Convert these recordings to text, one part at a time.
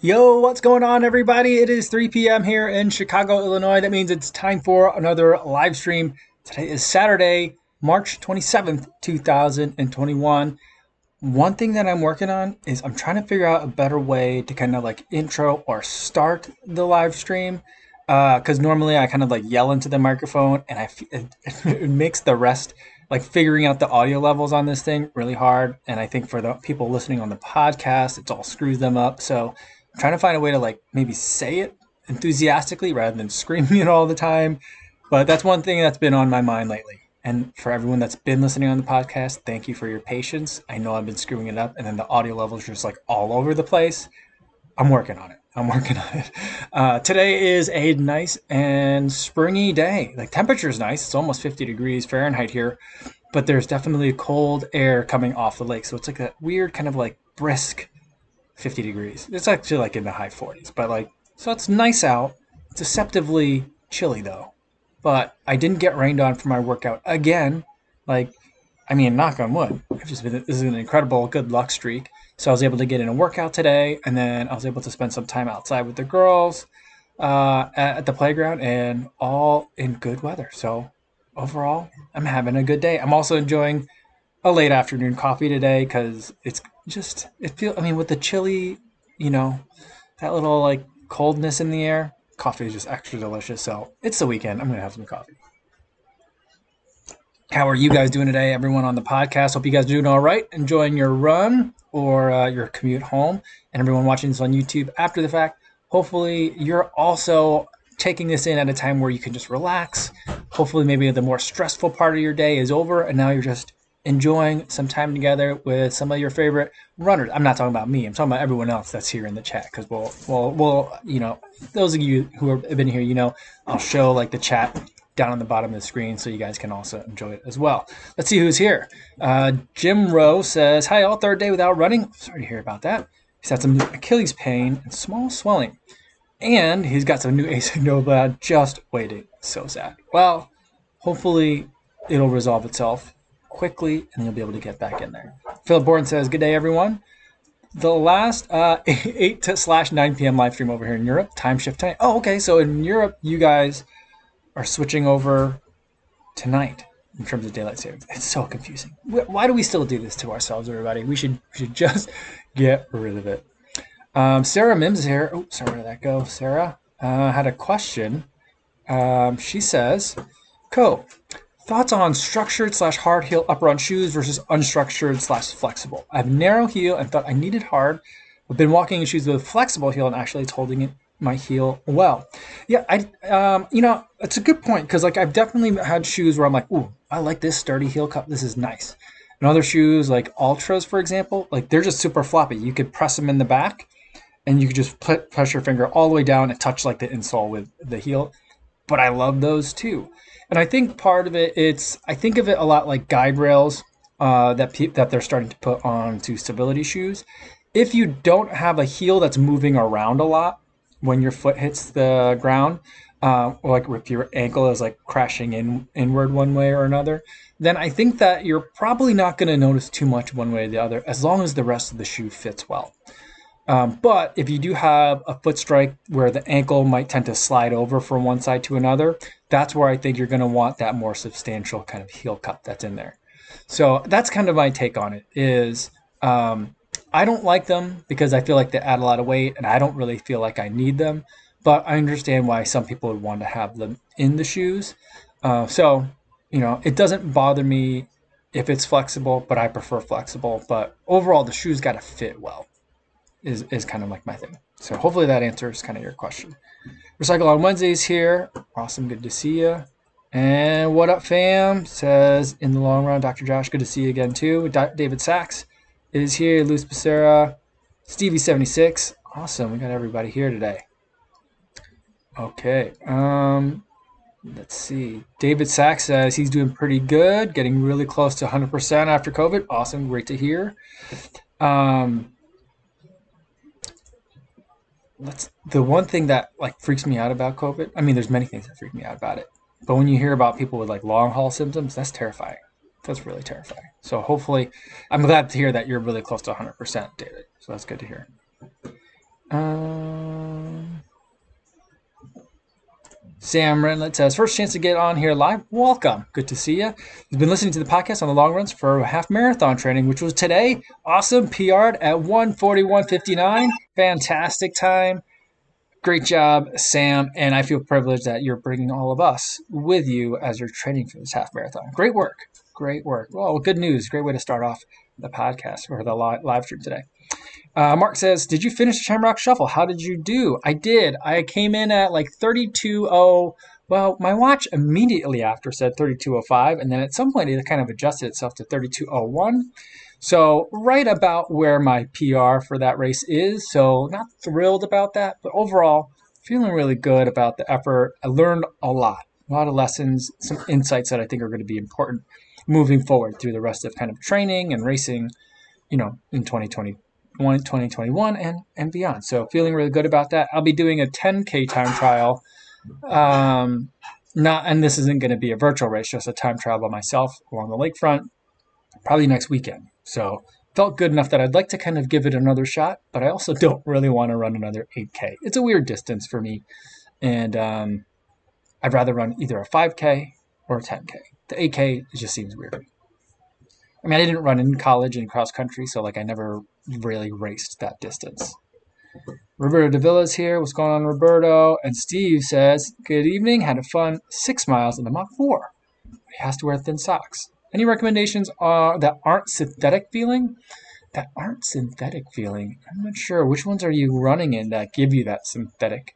Yo, what's going on, everybody? It is 3 p.m. here in Chicago, Illinois. That means it's time for another live stream. Today is Saturday, March 27th, 2021. One thing that I'm working on is I'm trying to figure out a better way to kind of like intro or start the live stream. Because uh, normally I kind of like yell into the microphone and I it, it makes the rest like figuring out the audio levels on this thing really hard. And I think for the people listening on the podcast, it all screws them up. So trying to find a way to like maybe say it enthusiastically rather than screaming it all the time. But that's one thing that's been on my mind lately. And for everyone that's been listening on the podcast, thank you for your patience. I know I've been screwing it up, and then the audio levels are just like all over the place. I'm working on it. I'm working on it. Uh, today is a nice and springy day. Like temperature is nice. It's almost 50 degrees Fahrenheit here, but there's definitely cold air coming off the lake. So it's like that weird kind of like brisk 50 degrees. It's actually like in the high 40s, but like so it's nice out. Deceptively chilly though. But I didn't get rained on for my workout again. Like, I mean, knock on wood. I've just been this is an incredible good luck streak. So I was able to get in a workout today, and then I was able to spend some time outside with the girls uh, at, at the playground, and all in good weather. So overall, I'm having a good day. I'm also enjoying a late afternoon coffee today because it's just it feel. I mean, with the chilly, you know, that little like coldness in the air, coffee is just extra delicious. So it's the weekend. I'm gonna have some coffee. How are you guys doing today? Everyone on the podcast. Hope you guys are doing all right. Enjoying your run or uh, your commute home. And everyone watching this on YouTube after the fact. Hopefully, you're also taking this in at a time where you can just relax. Hopefully, maybe the more stressful part of your day is over, and now you're just enjoying some time together with some of your favorite runners. I'm not talking about me. I'm talking about everyone else that's here in the chat because we'll, we'll, we'll, you know, those of you who have been here, you know, I'll show like the chat down on the bottom of the screen so you guys can also enjoy it as well. Let's see who's here. Uh, Jim Rowe says, Hi, all third day without running. Sorry to hear about that. He's had some Achilles pain and small swelling. And he's got some new ASIC Nova just waiting. So sad. Well, hopefully it'll resolve itself quickly and you'll be able to get back in there. Philip Bourne says, Good day, everyone. The last uh, 8 to slash 9 p.m. live stream over here in Europe, time shift time. Oh, okay. So in Europe, you guys are switching over tonight in terms of daylight savings. It's so confusing. Why do we still do this to ourselves, everybody? We should we should just get rid of it. Um, Sarah Mims here. Oh, sorry, where did that go? Sarah uh, had a question. Um, she says, "Co, thoughts on structured slash hard heel upper on shoes versus unstructured slash flexible. I have narrow heel and thought I needed hard, but been walking in shoes with flexible heel and actually it's holding it my heel well. Yeah, I um, you know, it's a good point because like I've definitely had shoes where I'm like, ooh, I like this sturdy heel cup. This is nice. And other shoes like Ultras, for example, like they're just super floppy. You could press them in the back, and you could just put, press your finger all the way down and touch like the insole with the heel. But I love those too. And I think part of it, it's I think of it a lot like guide rails uh, that pe- that they're starting to put onto stability shoes. If you don't have a heel that's moving around a lot, when your foot hits the ground, uh, or like if your ankle is like crashing in inward one way or another, then I think that you're probably not going to notice too much one way or the other, as long as the rest of the shoe fits well. Um, but if you do have a foot strike where the ankle might tend to slide over from one side to another, that's where I think you're going to want that more substantial kind of heel cup that's in there. So that's kind of my take on it. Is um, I don't like them because I feel like they add a lot of weight and I don't really feel like I need them. But I understand why some people would want to have them in the shoes. Uh, so, you know, it doesn't bother me if it's flexible, but I prefer flexible. But overall, the shoes got to fit well, is, is kind of like my thing. So hopefully that answers kind of your question. Recycle on Wednesdays here. Awesome. Good to see you. And what up, fam? Says in the long run, Dr. Josh. Good to see you again, too. David Sachs is here. Luis Becerra, Stevie76. Awesome. We got everybody here today. Okay. Um, let's see. David Sachs says he's doing pretty good, getting really close to 100% after COVID. Awesome. Great to hear. Um, let's the one thing that like freaks me out about COVID. I mean, there's many things that freak me out about it, but when you hear about people with like long haul symptoms, that's terrifying. That's really terrifying. So hopefully, I'm glad to hear that you're really close to 100%, David. So that's good to hear. Uh, Sam Renlet says, first chance to get on here live. Welcome. Good to see you. You've been listening to the podcast on the long runs for half marathon training, which was today. Awesome. PR'd at 141.59. Fantastic time. Great job, Sam. And I feel privileged that you're bringing all of us with you as you're training for this half marathon. Great work. Great work. Well, good news. Great way to start off the podcast or the live stream today. Uh, Mark says, "Did you finish the Shamrock Shuffle? How did you do?" I did. I came in at like 32.0. Well, my watch immediately after said 32.05, and then at some point it kind of adjusted itself to 32.01. So right about where my PR for that race is. So not thrilled about that, but overall feeling really good about the effort. I learned a lot, a lot of lessons, some insights that I think are going to be important moving forward through the rest of kind of training and racing, you know, in 2020 2021 and, and beyond. So feeling really good about that. I'll be doing a 10K time trial. Um, not, and this isn't going to be a virtual race, just a time trial by myself along the lakefront, probably next weekend. So felt good enough that I'd like to kind of give it another shot, but I also don't really want to run another 8K. It's a weird distance for me, and um, I'd rather run either a 5K or a 10K. The 8K just seems weird. I mean, I didn't run in college in cross country, so like I never really raced that distance. Roberto Davila is here. What's going on, Roberto? And Steve says, Good evening. Had a fun six miles in the Mach 4. He has to wear thin socks. Any recommendations are, that aren't synthetic feeling? That aren't synthetic feeling. I'm not sure. Which ones are you running in that give you that synthetic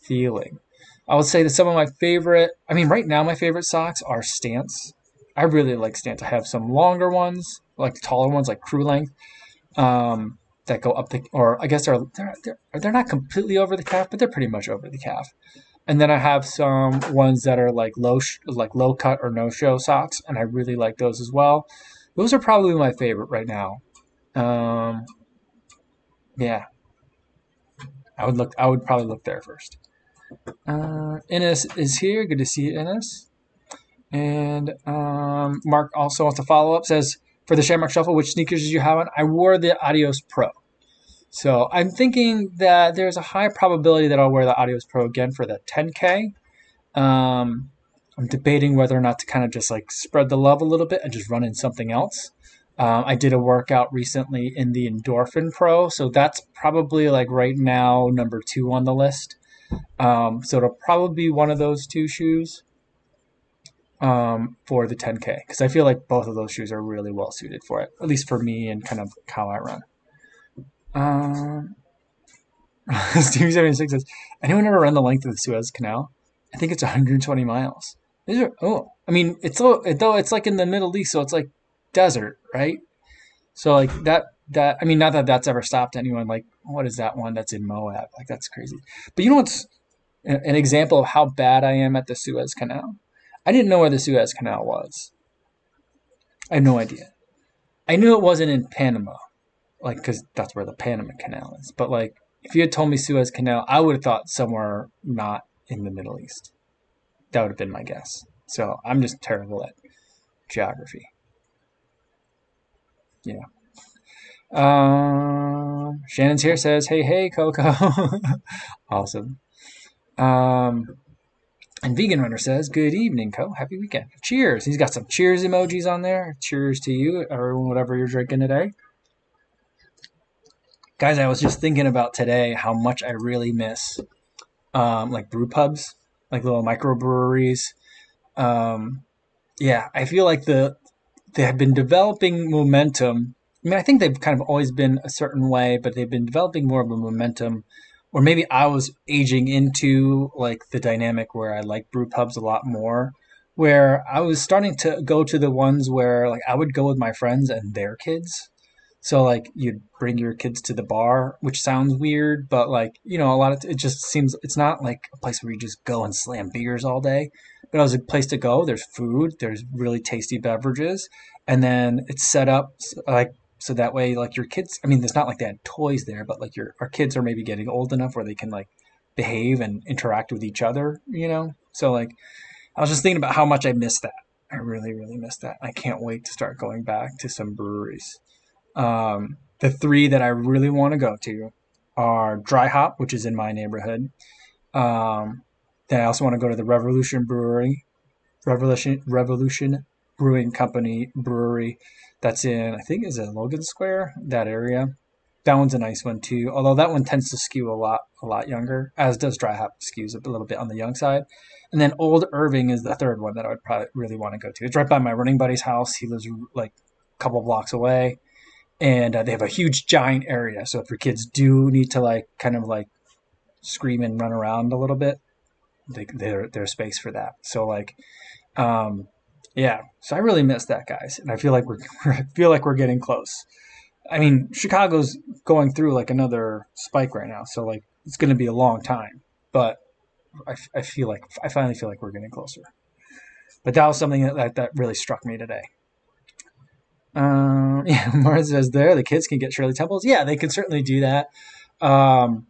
feeling? I would say that some of my favorite, I mean, right now, my favorite socks are Stance. I really like Stance. I have some longer ones, like taller ones, like crew length um, that go up the, or I guess they're, they're they're they're not completely over the calf, but they're pretty much over the calf. And then I have some ones that are like low sh- like low cut or no show socks, and I really like those as well. Those are probably my favorite right now. Um, yeah, I would look. I would probably look there first. Uh, Ines is here. Good to see you, Ines. And um, Mark also wants to follow up. Says for the Shamrock Shuffle, which sneakers did you have on? I wore the Adios Pro. So I'm thinking that there's a high probability that I'll wear the Adios Pro again for the 10K. Um, I'm debating whether or not to kind of just like spread the love a little bit and just run in something else. Um, I did a workout recently in the Endorphin Pro, so that's probably like right now number two on the list. Um, so it'll probably be one of those two shoes um, for the 10K because I feel like both of those shoes are really well suited for it, at least for me and kind of how I run. Um, Steve seventy six says, "Anyone ever run the length of the Suez Canal? I think it's 120 miles. These are oh, I mean it's though it's like in the Middle East, so it's like desert, right? So like that that I mean not that that's ever stopped anyone. Like what is that one that's in Moab? Like that's crazy. But you know what's an example of how bad I am at the Suez Canal? I didn't know where the Suez Canal was. I had no idea. I knew it wasn't in Panama, like because that's where the Panama Canal is. But like, if you had told me Suez Canal, I would have thought somewhere not in the Middle East. That would have been my guess. So I'm just terrible at geography. Yeah. Um, Shannon's here says, "Hey, hey, Coco." awesome. Um, and Vegan Runner says, Good evening, Co. Happy weekend. Cheers. He's got some cheers emojis on there. Cheers to you or whatever you're drinking today. Guys, I was just thinking about today how much I really miss um, like brew pubs, like little microbreweries. Um, yeah, I feel like the they have been developing momentum. I mean, I think they've kind of always been a certain way, but they've been developing more of a momentum or maybe I was aging into like the dynamic where I like brew pubs a lot more, where I was starting to go to the ones where like I would go with my friends and their kids. So like you'd bring your kids to the bar, which sounds weird, but like you know a lot of it just seems it's not like a place where you just go and slam beers all day, but it was a place to go. There's food, there's really tasty beverages, and then it's set up like so that way like your kids i mean it's not like they had toys there but like your our kids are maybe getting old enough where they can like behave and interact with each other you know? So like i was just thinking about how much i miss that. I really really miss that. I can't wait to start going back to some breweries. Um, the three that i really want to go to are dry hop which is in my neighborhood. Um, then I also want to go to the Revolution Brewery, Revolution Revolution Brewing Company brewery. That's in I think is it Logan Square that area. That one's a nice one too. Although that one tends to skew a lot a lot younger, as does Dry Hop skews a little bit on the young side. And then Old Irving is the third one that I would probably really want to go to. It's right by my running buddy's house. He lives like a couple blocks away, and uh, they have a huge giant area. So if your kids do need to like kind of like scream and run around a little bit, they, they're there's space for that. So like, um, yeah. So I really miss that, guys, and I feel like we're I feel like we're getting close. I mean, Chicago's going through like another spike right now, so like it's going to be a long time, but I, I feel like I finally feel like we're getting closer. But that was something that, that, really struck me today. Um, yeah, Martha says there the kids can get Shirley Temples. Yeah, they can certainly do that. Um,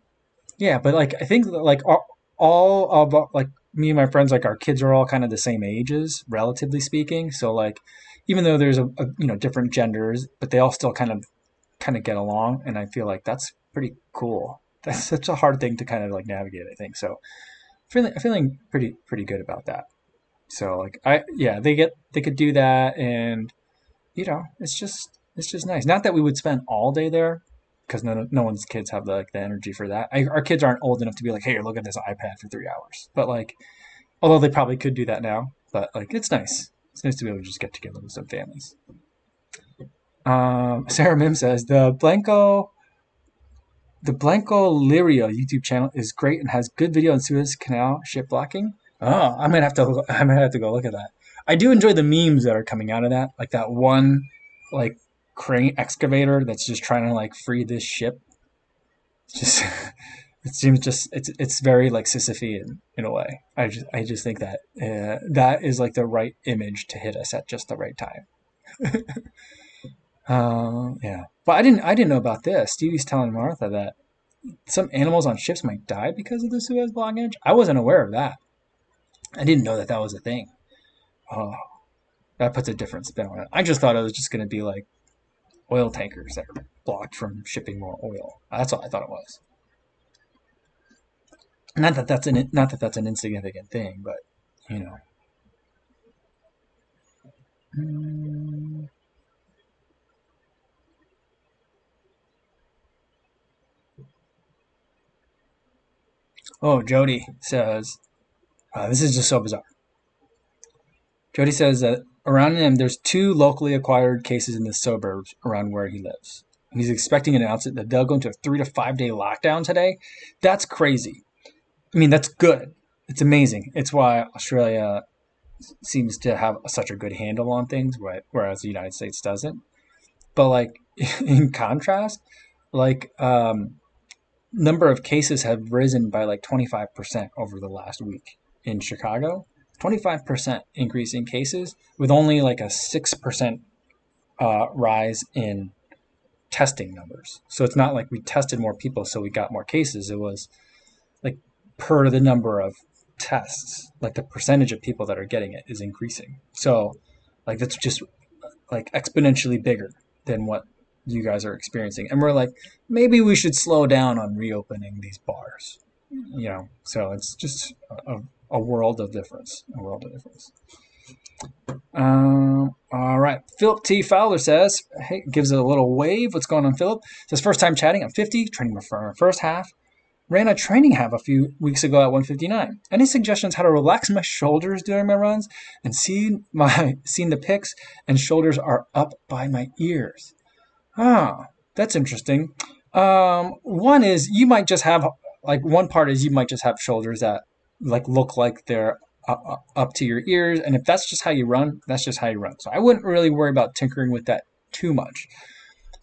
yeah, but like I think like all, all of like me and my friends like our kids are all kind of the same ages, relatively speaking. So like even though there's a, a you know different genders, but they all still kind of kind of get along, and I feel like that's pretty cool. That's such a hard thing to kind of like navigate. I think so feeling feeling pretty pretty good about that. So like I yeah they get they could do that and you know it's just it's just nice. Not that we would spend all day there because no no one's kids have the like the energy for that. I, our kids aren't old enough to be like hey look at this iPad for three hours. But like although they probably could do that now, but like it's nice. It's nice to be able to just get together with some families. Um, Sarah Mim says the Blanco the Blanco Lirio YouTube channel is great and has good video on Suez Canal ship blocking. Oh, I might have to. I might have to go look at that. I do enjoy the memes that are coming out of that, like that one, like crane excavator that's just trying to like free this ship. just, it seems just it's it's very like Sisyphean in a way. I just I just think that uh, that is like the right image to hit us at just the right time. uh, yeah. But I didn't I didn't know about this. Stevie's telling Martha that some animals on ships might die because of the Suez blockage. I wasn't aware of that. I didn't know that that was a thing. Oh, that puts a different spin on it. I just thought it was just going to be like oil tankers that are blocked from shipping more oil. That's what I thought it was. Not that that's an not that that's an insignificant thing, but you know. Oh, Jody says, uh, this is just so bizarre. Jody says that around him, there's two locally acquired cases in the suburbs around where he lives. And he's expecting an announcement that they'll go into a three to five day lockdown today. That's crazy. I mean, that's good. It's amazing. It's why Australia seems to have such a good handle on things, whereas the United States doesn't. But like in contrast, like um, number of cases have risen by like 25% over the last week in Chicago. 25% increase in cases with only like a 6% uh, rise in testing numbers. So it's not like we tested more people, so we got more cases. It was like per the number of tests, like the percentage of people that are getting it is increasing. So like that's just like exponentially bigger than what you guys are experiencing. And we're like, maybe we should slow down on reopening these bars. You know, so it's just a, a world of difference. A world of difference. Um, all right. Philip T. Fowler says, hey, gives it a little wave. What's going on, Philip? Says, first time chatting. I'm 50, training my first half. Ran a training half a few weeks ago at 159. Any suggestions how to relax my shoulders during my runs? And see my seen the pics and shoulders are up by my ears. Ah, that's interesting. Um, one is you might just have like one part is you might just have shoulders that like look like they're up, to your ears, and if that's just how you run, that's just how you run. So I wouldn't really worry about tinkering with that too much.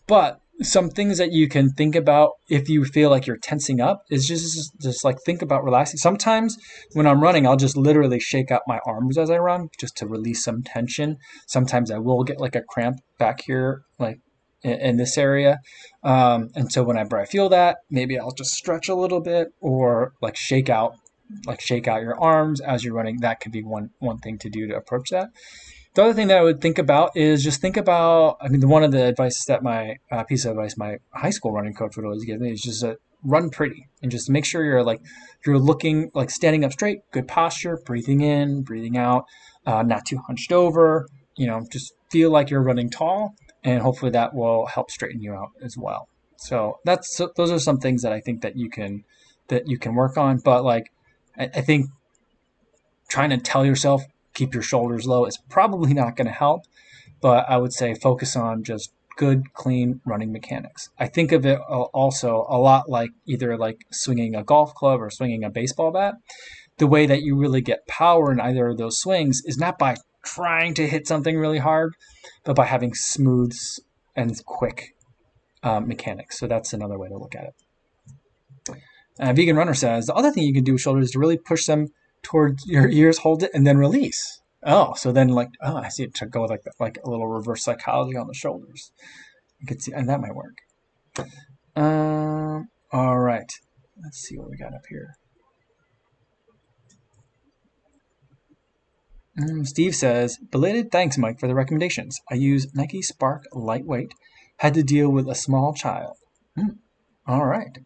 But some things that you can think about if you feel like you're tensing up is just just like think about relaxing. Sometimes when I'm running, I'll just literally shake out my arms as I run just to release some tension. Sometimes I will get like a cramp back here, like in, in this area. Um, and so whenever I feel that, maybe I'll just stretch a little bit or like shake out, like shake out your arms as you're running. That could be one one thing to do to approach that. The other thing that I would think about is just think about. I mean, one of the advice that my uh, piece of advice my high school running coach would always give me is just a run pretty and just make sure you're like you're looking like standing up straight, good posture, breathing in, breathing out, uh, not too hunched over. You know, just feel like you're running tall, and hopefully that will help straighten you out as well. So that's those are some things that I think that you can that you can work on. But like I, I think trying to tell yourself keep your shoulders low is probably not going to help. But I would say focus on just good, clean running mechanics. I think of it also a lot like either like swinging a golf club or swinging a baseball bat. The way that you really get power in either of those swings is not by trying to hit something really hard, but by having smooth and quick um, mechanics. So that's another way to look at it. Uh, Vegan Runner says the other thing you can do with shoulders is to really push them towards your ears, hold it, and then release. Oh, so then like oh, I see it to go like like a little reverse psychology on the shoulders. You can see, and that might work. Um. All right. Let's see what we got up here. Mm, Steve says, belated thanks, Mike, for the recommendations. I use Nike Spark Lightweight. Had to deal with a small child. Mm, all right.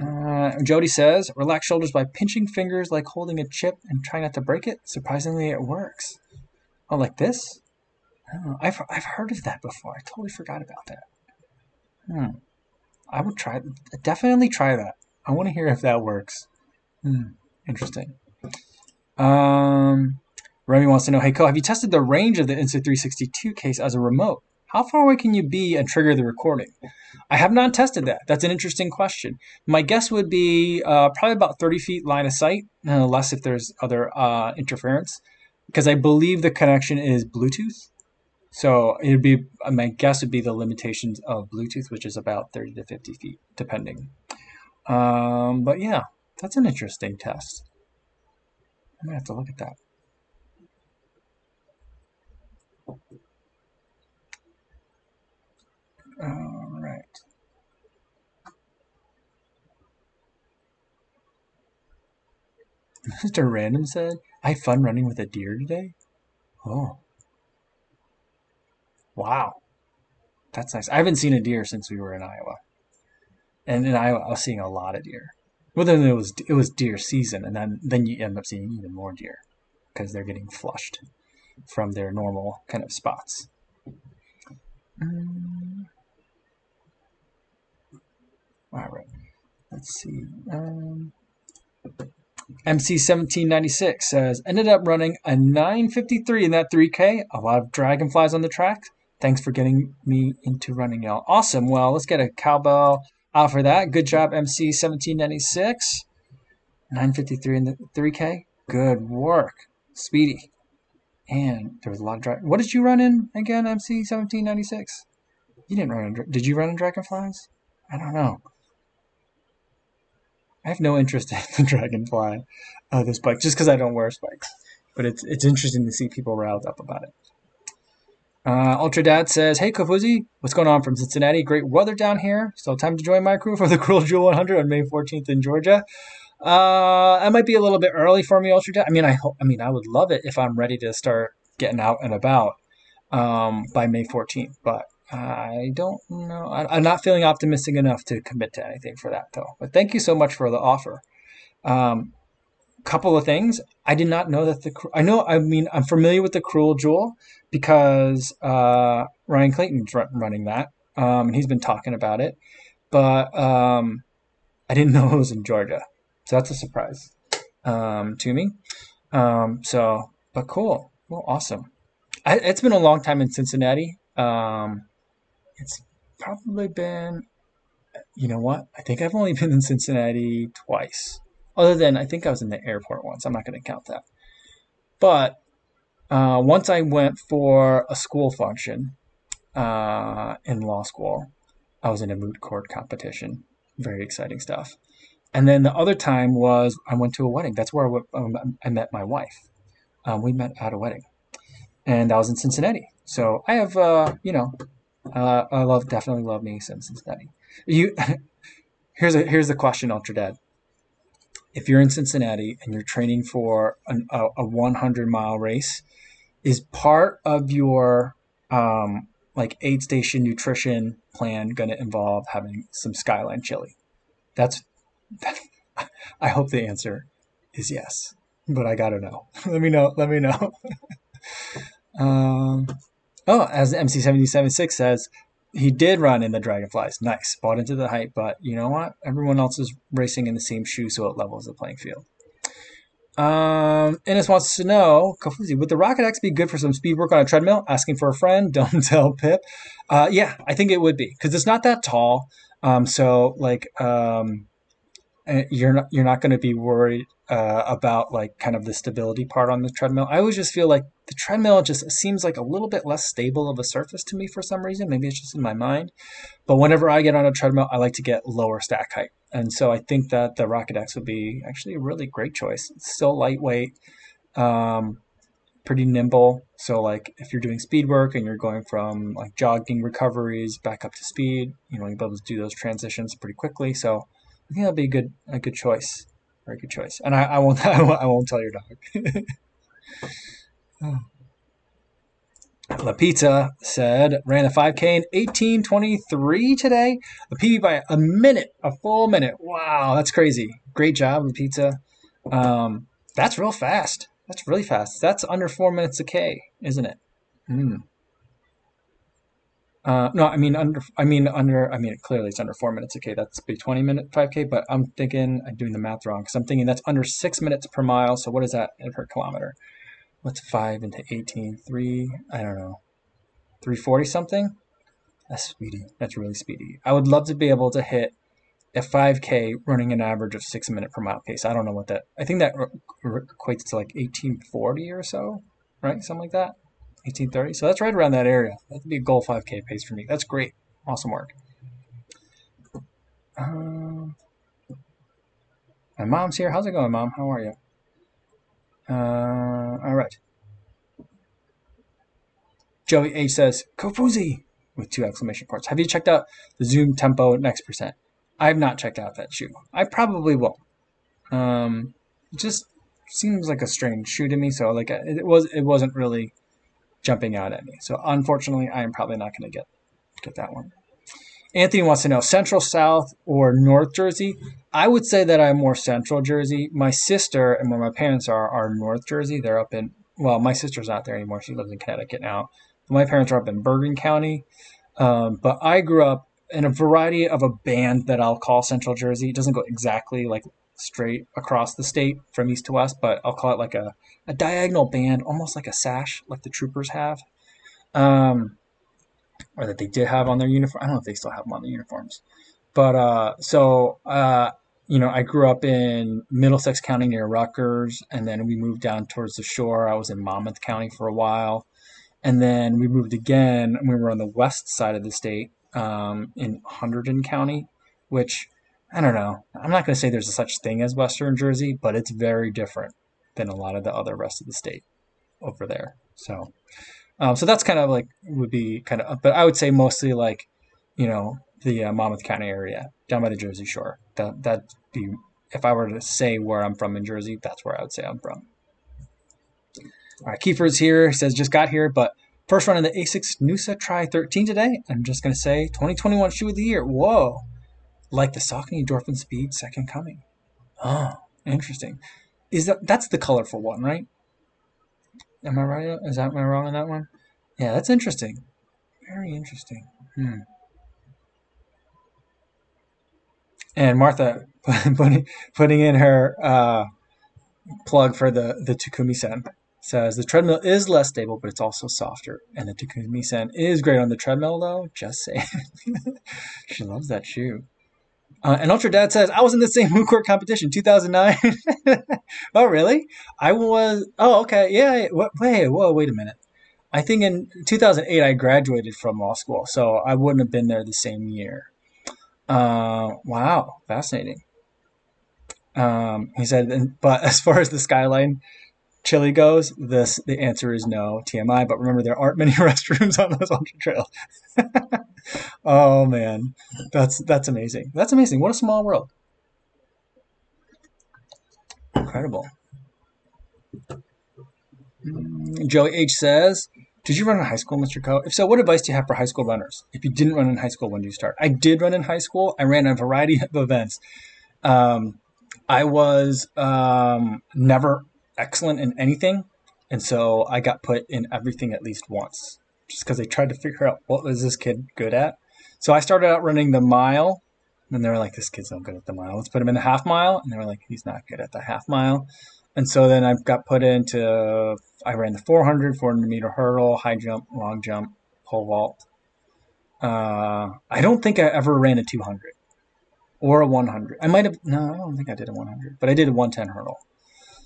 Uh, Jody says, relax shoulders by pinching fingers like holding a chip and try not to break it. Surprisingly, it works. Oh, like this? Oh, I've, I've heard of that before. I totally forgot about that. Hmm. I would try, definitely try that. I want to hear if that works. Hmm. Interesting. Um, Remy wants to know, hey, Co, have you tested the range of the Insta362 case as a remote? How far away can you be and trigger the recording? I have not tested that. That's an interesting question. My guess would be uh, probably about 30 feet line of sight, unless if there's other uh, interference, because I believe the connection is Bluetooth. So it'd be my guess would be the limitations of Bluetooth, which is about 30 to 50 feet, depending. Um, but yeah, that's an interesting test. I'm gonna have to look at that. Mr. Random said, I had fun running with a deer today. Oh. Wow. That's nice. I haven't seen a deer since we were in Iowa. And in Iowa, I was seeing a lot of deer. Well, then it was it was deer season, and then then you end up seeing even more deer because they're getting flushed from their normal kind of spots. Um, all right. Let's see. Um, MC1796 says, ended up running a 953 in that 3K. A lot of dragonflies on the track. Thanks for getting me into running, y'all. Awesome. Well, let's get a cowbell out for that. Good job, MC1796. 953 in the 3K. Good work. Speedy. And there was a lot of drag. What did you run in again, MC1796? You didn't run in. Did you run in dragonflies? I don't know. I have no interest in the Dragonfly, uh, this bike, just because I don't wear spikes. But it's it's interesting to see people riled up about it. Uh, Ultra Dad says, "Hey Kofuzi, what's going on from Cincinnati? Great weather down here. Still time to join my crew for the Cruel Jewel 100 on May 14th in Georgia. Uh, that might be a little bit early for me, Ultra Dad. I mean, I hope. I mean, I would love it if I'm ready to start getting out and about um, by May 14th, but I don't know. I, am not feeling optimistic enough to commit to anything for that, though. But thank you so much for the offer. Um, couple of things. I did not know that the. I know. I mean, I'm familiar with the Cruel Jewel because uh, Ryan Clayton's running that, um, and he's been talking about it. But um, I didn't know it was in Georgia, so that's a surprise um, to me. Um, so, but cool. Well, awesome. I, it's been a long time in Cincinnati. Um, it's probably been, you know what? I think I've only been in Cincinnati twice. Other than I think I was in the airport once. I'm not going to count that. But uh, once I went for a school function uh, in law school, I was in a moot court competition. Very exciting stuff. And then the other time was I went to a wedding. That's where I, um, I met my wife. Um, we met at a wedding, and I was in Cincinnati. So I have, uh, you know, uh, I love definitely love me some Cincinnati. You here's a here's the question, Ultra Dad. If you're in Cincinnati and you're training for an, a, a 100 mile race, is part of your um, like aid station nutrition plan going to involve having some Skyline chili? That's, that, I hope the answer is yes, but I gotta know. let me know. Let me know. um, oh, as MC776 says, he did run in the Dragonflies. Nice. Bought into the hype, but you know what? Everyone else is racing in the same shoe, so it levels the playing field. Um, Ennis wants to know, Kofuzi, would the Rocket X be good for some speed work on a treadmill? Asking for a friend. Don't tell Pip. Uh, yeah, I think it would be because it's not that tall. Um, so like, um, you're not you're not going to be worried uh, about like kind of the stability part on the treadmill. I always just feel like the treadmill just seems like a little bit less stable of a surface to me for some reason. Maybe it's just in my mind. But whenever I get on a treadmill, I like to get lower stack height. And so I think that the Rocket X would be actually a really great choice. It's still lightweight, um, pretty nimble. So like if you're doing speed work and you're going from like jogging recoveries back up to speed, you know, you'll be able to do those transitions pretty quickly. So I think that'd be a good a good choice. Very good choice. And I, I won't I won't tell your dog. La Pizza said ran a 5K in 1823 today. A PB by a minute, a full minute. Wow, that's crazy. Great job, La Pizza. Um, that's real fast. That's really fast. That's under four minutes a K, isn't it? Mm. Uh, no, I mean under. I mean under. I mean clearly it's under four minutes Okay, That's be twenty minute five k. But I'm thinking I'm doing the math wrong because I'm thinking that's under six minutes per mile. So what is that per kilometer? What's five into 18? Three. I don't know. Three forty something. That's speedy. That's really speedy. I would love to be able to hit a 5K running an average of six minute per mile pace. I don't know what that. I think that equates to like 1840 or so, right? Something like that. 1830. So that's right around that area. That'd be a goal 5K pace for me. That's great. Awesome work. Um, my mom's here. How's it going, mom? How are you? Uh, all right. Joey H says, Kofuzi with two exclamation points. Have you checked out the Zoom Tempo Next Percent? I have not checked out that shoe. I probably will. Um, just seems like a strange shoe to me. So like it was, it wasn't really jumping out at me. So unfortunately, I am probably not going to get get that one. Anthony wants to know Central, South, or North Jersey. I would say that I'm more Central Jersey. My sister and where my parents are are North Jersey. They're up in well, my sister's not there anymore. She lives in Connecticut now. My parents are up in Bergen County. Um, but I grew up in a variety of a band that I'll call Central Jersey. It doesn't go exactly like straight across the state from east to west, but I'll call it like a, a diagonal band, almost like a sash, like the troopers have, um, or that they did have on their uniform. I don't know if they still have them on their uniforms, but uh, so uh, you know, I grew up in Middlesex County near Rutgers, and then we moved down towards the shore. I was in Monmouth County for a while, and then we moved again, and we were on the west side of the state um, in Hunterdon County, which I don't know. I'm not going to say there's a such thing as Western Jersey, but it's very different than a lot of the other rest of the state over there. So, um, so that's kind of like would be kind of, but I would say mostly like, you know, the uh, Monmouth County area down by the Jersey Shore. That that be if I were to say where I'm from in Jersey, that's where I would say I'm from. All right, Kiefer's here. He says just got here, but first run in the Asics Noosa Tri 13 today. I'm just going to say 2021 shoe of the year. Whoa like the Saucony Endorphin Speed Second Coming. Oh, interesting. Is that that's the colorful one, right? Am I right? Is that am I wrong on that one? Yeah, that's interesting. Very interesting. Hmm. And Martha putting putting in her uh, plug for the the Takumi Sen says the treadmill is less stable, but it's also softer. And the Takumi Sen is great on the treadmill, though. Just saying, she loves that shoe. Uh, and Ultra Dad says, I was in the same moot court competition, 2009. oh, really? I was. Oh, okay. Yeah. Wait, whoa, wait a minute. I think in 2008, I graduated from law school, so I wouldn't have been there the same year. Uh, wow. Fascinating. Um, he said, but as far as the skyline chili goes, this the answer is no, TMI. But remember, there aren't many restrooms on those ultra trails. Oh man, that's that's amazing. That's amazing. What a small world. Incredible. Mm, Joey H says Did you run in high school, Mr. Co? If so, what advice do you have for high school runners? If you didn't run in high school, when do you start? I did run in high school. I ran a variety of events. Um, I was um, never excellent in anything, and so I got put in everything at least once, just because they tried to figure out what was this kid good at. So I started out running the mile, and they were like, "This kid's not good at the mile. Let's put him in the half mile." And they were like, "He's not good at the half mile." And so then I got put into, I ran the 400, 400 meter hurdle, high jump, long jump, pole vault. Uh, I don't think I ever ran a 200 or a 100. I might have, no, I don't think I did a 100, but I did a 110 hurdle.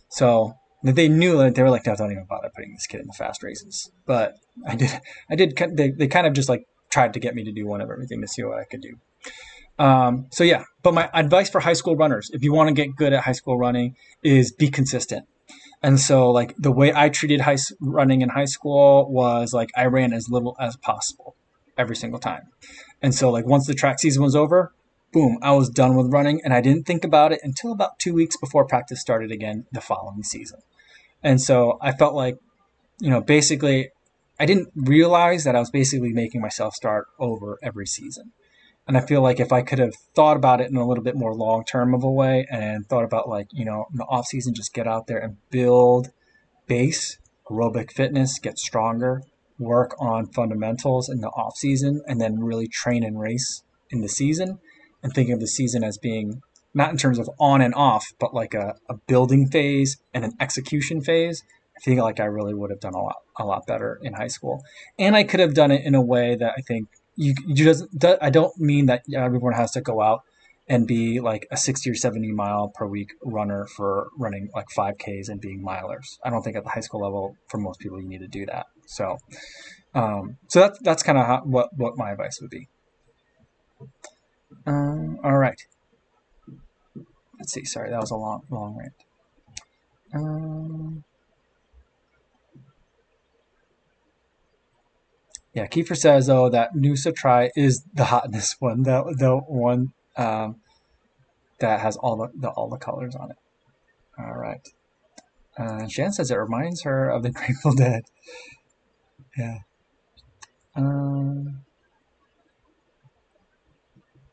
So they knew that they were like, don't even bother putting this kid in the fast races. But I did, I did, they, they kind of just like tried to get me to do one of everything to see what I could do. Um, so yeah, but my advice for high school runners, if you want to get good at high school running, is be consistent. And so like the way I treated high running in high school was like I ran as little as possible every single time. And so like once the track season was over, boom, I was done with running and I didn't think about it until about 2 weeks before practice started again the following season. And so I felt like you know, basically I didn't realize that I was basically making myself start over every season. And I feel like if I could have thought about it in a little bit more long term of a way and thought about like, you know, in the off season, just get out there and build base, aerobic fitness, get stronger, work on fundamentals in the off season, and then really train and race in the season. And thinking of the season as being not in terms of on and off, but like a, a building phase and an execution phase. I feel like I really would have done a lot, a lot better in high school. And I could have done it in a way that I think you, you just I don't mean that everyone has to go out and be like a 60 or 70 mile per week runner for running like 5Ks and being milers. I don't think at the high school level for most people you need to do that. So, um, so that's that's kind of what what my advice would be. Um, all right. Let's see. Sorry, that was a long long rant. Um, Yeah, Kiefer says though that Noosa Tri is the hotness one, the the one um, that has all the, the all the colors on it. All right. Uh, Shan says it reminds her of the Grateful Dead. Yeah. Um.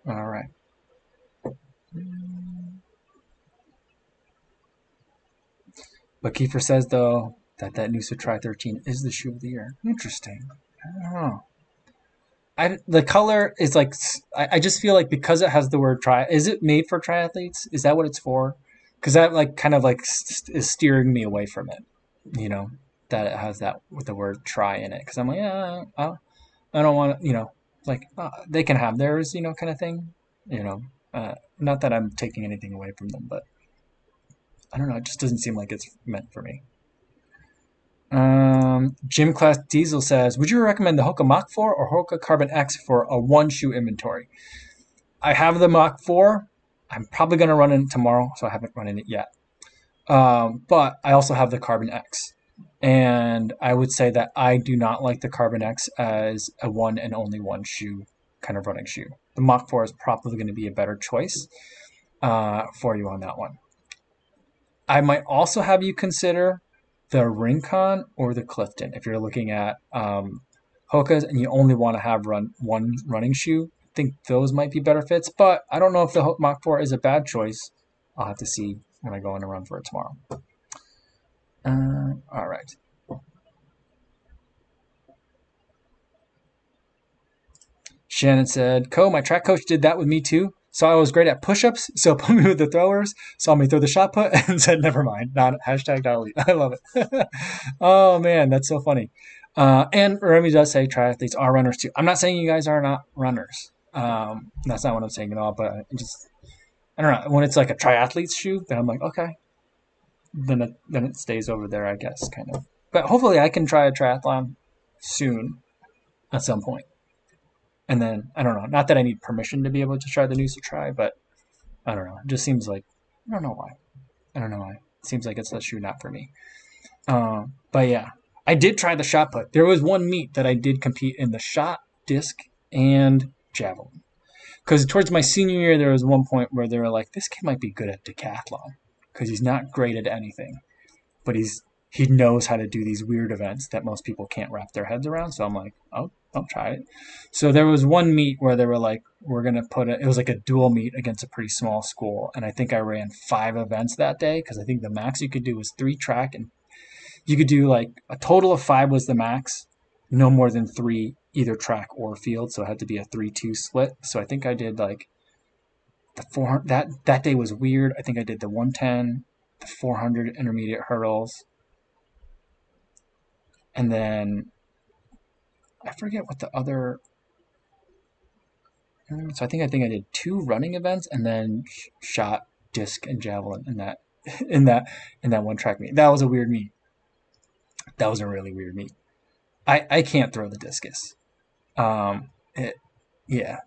All right. But Kiefer says though that that Noosa Tri 13 is the shoe of the year. Interesting. I don't know. I, the color is like I, I just feel like because it has the word tri is it made for triathletes is that what it's for because that like kind of like st- is steering me away from it you know that it has that with the word try in it because i'm like yeah I, I don't want to you know like uh, they can have theirs you know kind of thing you know uh, not that i'm taking anything away from them but i don't know it just doesn't seem like it's meant for me um, Gym Class Diesel says, would you recommend the Hoka Mach 4 or Hoka Carbon X for a one shoe inventory? I have the Mach 4. I'm probably going to run it tomorrow, so I haven't run in it yet. Um, but I also have the Carbon X. And I would say that I do not like the Carbon X as a one and only one shoe kind of running shoe. The Mach 4 is probably going to be a better choice uh, for you on that one. I might also have you consider the Rincon or the Clifton. If you're looking at um, Hokas and you only want to have run one running shoe, I think those might be better fits. But I don't know if the Mach 4 is a bad choice. I'll have to see when I go on a run for it tomorrow. Uh, all right. Shannon said, Co, my track coach did that with me too. Saw I was great at push-ups, so put me with the throwers. Saw me throw the shot put and said, "Never mind." Not hashtag not elite. I love it. oh man, that's so funny. Uh, and Remy does say triathletes are runners too. I'm not saying you guys are not runners. Um, that's not what I'm saying at all. But I just I don't know when it's like a triathlete's shoe, then I'm like, okay, then it then it stays over there, I guess, kind of. But hopefully, I can try a triathlon soon, at some point. And then I don't know. Not that I need permission to be able to try the Noosa Tri, but I don't know. It just seems like I don't know why. I don't know why. It seems like it's a shoe not for me. Uh, but yeah, I did try the shot put. There was one meet that I did compete in the shot, disc, and javelin. Because towards my senior year, there was one point where they were like, "This kid might be good at decathlon because he's not great at anything, but he's he knows how to do these weird events that most people can't wrap their heads around. So I'm like, oh, I'll try it. So there was one meet where they were like, we're gonna put it. It was like a dual meet against a pretty small school, and I think I ran five events that day because I think the max you could do was three track, and you could do like a total of five was the max, no more than three either track or field. So it had to be a three-two split. So I think I did like the four that that day was weird. I think I did the 110, the 400 intermediate hurdles, and then I forget what the other. Mm, so I think I think I did two running events and then shot disc and javelin in that in that in that one track meet. That was a weird meet. That was a really weird meet. I I can't throw the discus. Um, it, yeah.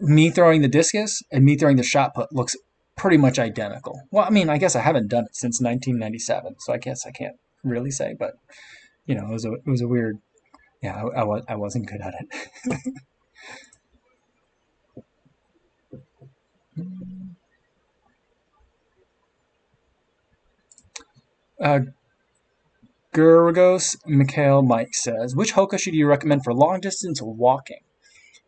Me throwing the discus and me throwing the shot put looks pretty much identical. Well, I mean, I guess I haven't done it since 1997, so I guess I can't really say, but you know, it was a it was a weird. Yeah, I, I was I wasn't good at it. uh, Gurgos Mikhail Mike says, which Hoka should you recommend for long distance walking?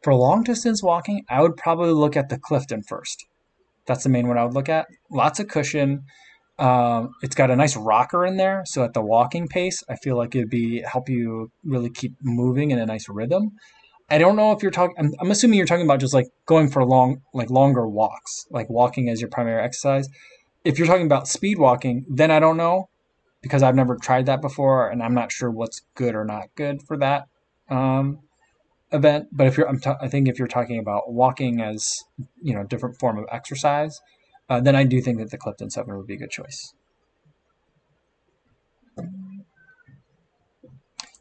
For long distance walking, I would probably look at the Clifton first. That's the main one I would look at. Lots of cushion. Um, it's got a nice rocker in there, so at the walking pace, I feel like it'd be help you really keep moving in a nice rhythm. I don't know if you're talking. I'm, I'm assuming you're talking about just like going for long, like longer walks, like walking as your primary exercise. If you're talking about speed walking, then I don't know because I've never tried that before, and I'm not sure what's good or not good for that um, event. But if you're, I'm t- I think if you're talking about walking as you know different form of exercise, uh, then I do think that the Clifton 7 would be a good choice.